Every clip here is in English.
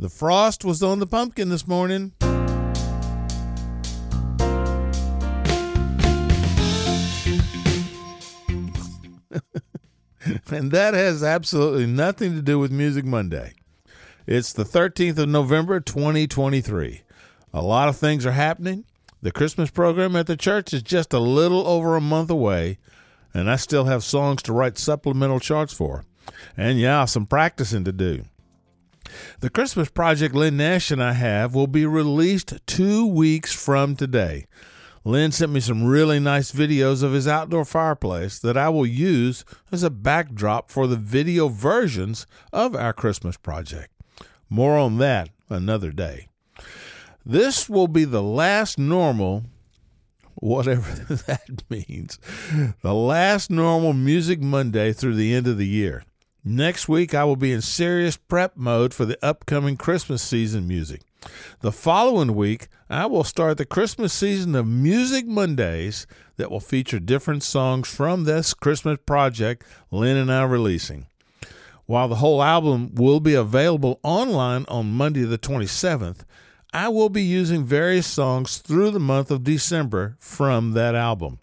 The frost was on the pumpkin this morning. and that has absolutely nothing to do with Music Monday. It's the 13th of November, 2023. A lot of things are happening. The Christmas program at the church is just a little over a month away, and I still have songs to write supplemental charts for. And yeah, some practicing to do. The Christmas project Lynn Nash and I have will be released two weeks from today. Lynn sent me some really nice videos of his outdoor fireplace that I will use as a backdrop for the video versions of our Christmas project. More on that another day. This will be the last normal, whatever that means, the last normal Music Monday through the end of the year. Next week, I will be in serious prep mode for the upcoming Christmas season music. The following week, I will start the Christmas season of Music Mondays that will feature different songs from this Christmas project Lynn and I are releasing. While the whole album will be available online on Monday the 27th, I will be using various songs through the month of December from that album.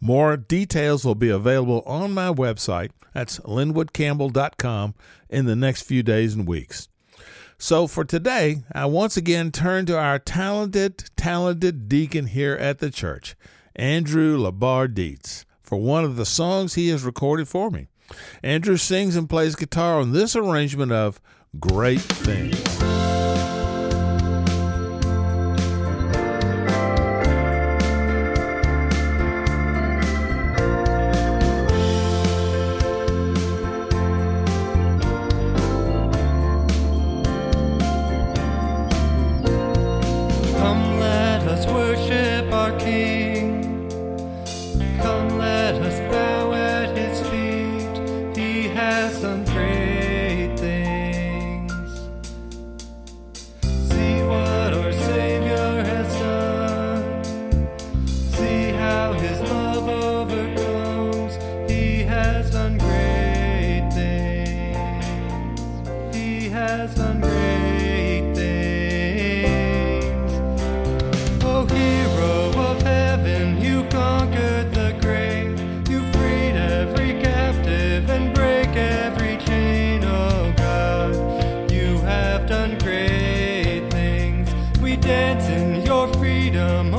More details will be available on my website. That's linwoodcampbell.com in the next few days and weeks. So for today, I once again turn to our talented, talented deacon here at the church, Andrew LaBar-Dietz, for one of the songs he has recorded for me. Andrew sings and plays guitar on this arrangement of Great Things. Freedom,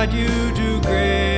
God, you do great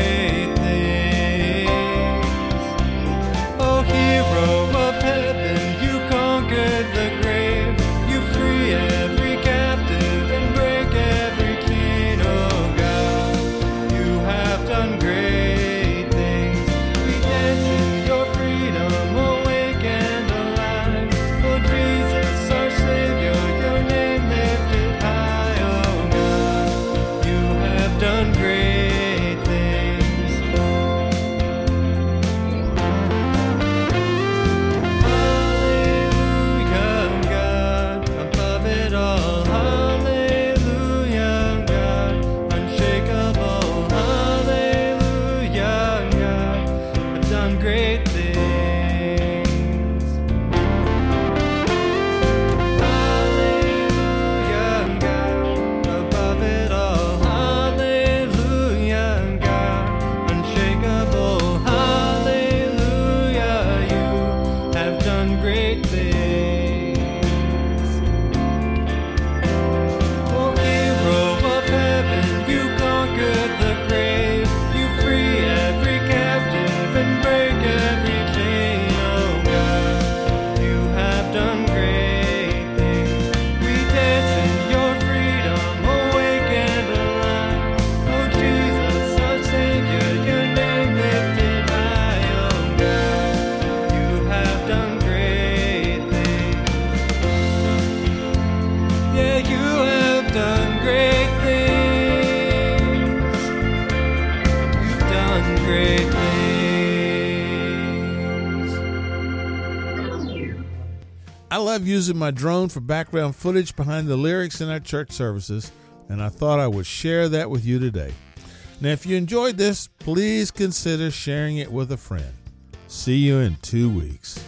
love using my drone for background footage behind the lyrics in our church services, and I thought I would share that with you today. Now, if you enjoyed this, please consider sharing it with a friend. See you in two weeks.